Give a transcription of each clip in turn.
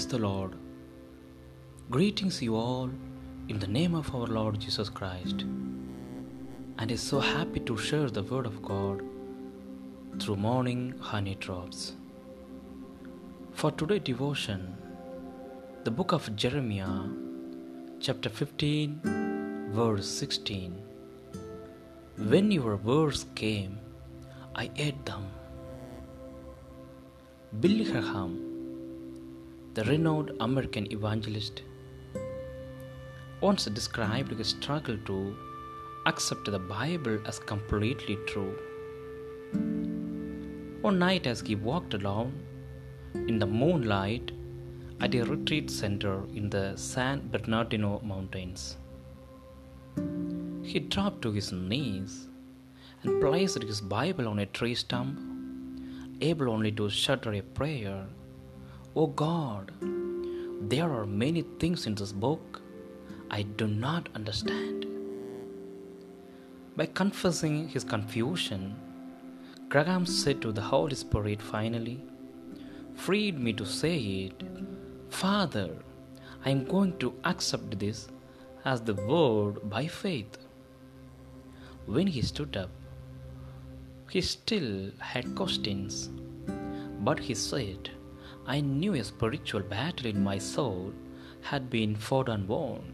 Praise the Lord. Greetings, you all, in the name of our Lord Jesus Christ. And is so happy to share the Word of God through morning honey drops. For today's devotion, the book of Jeremiah, chapter 15, verse 16. When your words came, I ate them. Billy Graham, the renowned American evangelist, once described his struggle to accept the Bible as completely true. One night, as he walked alone in the moonlight at a retreat center in the San Bernardino Mountains, he dropped to his knees and placed his Bible on a tree stump, able only to utter a prayer Oh God, there are many things in this book I do not understand. By confessing his confusion, Graham said to the Holy Spirit finally, freed me to say it, Father, I am going to accept this as the word by faith. When he stood up, he still had questions, but he said, I knew a spiritual battle in my soul had been fought and won.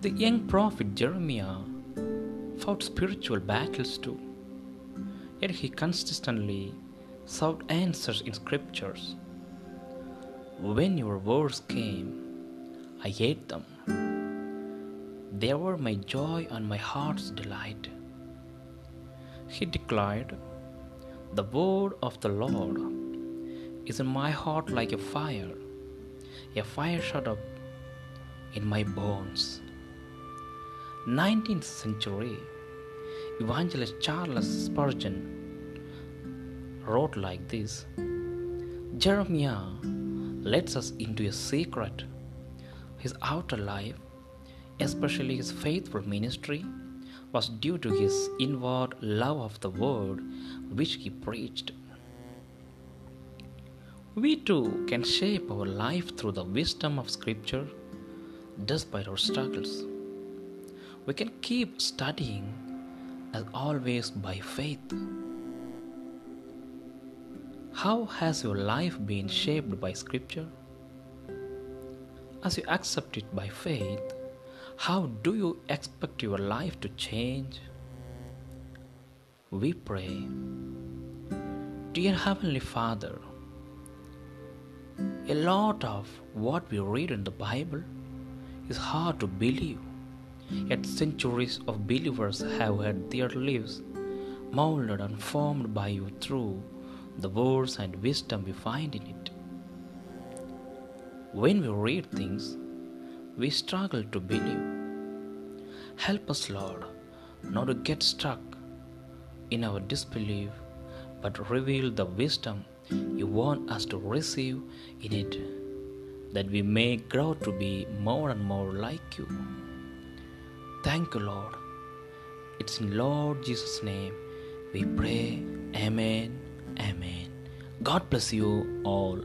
The young prophet Jeremiah fought spiritual battles too, yet he consistently sought answers in scriptures. When your words came, I ate them. They were my joy and my heart's delight. He declared, The word of the Lord is in my heart like a fire, a fire shut up in my bones. 19th century evangelist Charles Spurgeon wrote like this Jeremiah lets us into a secret. His outer life, especially his faithful ministry, was due to his inward love of the word which he preached. We too can shape our life through the wisdom of Scripture despite our struggles. We can keep studying as always by faith. How has your life been shaped by Scripture? As you accept it by faith, how do you expect your life to change? We pray. Dear Heavenly Father, a lot of what we read in the Bible is hard to believe, yet centuries of believers have had their lives molded and formed by you through the words and wisdom we find in it. When we read things, we struggle to believe. Help us, Lord, not to get stuck in our disbelief, but reveal the wisdom you want us to receive in it, that we may grow to be more and more like you. Thank you, Lord. It's in Lord Jesus' name we pray. Amen. Amen. God bless you all.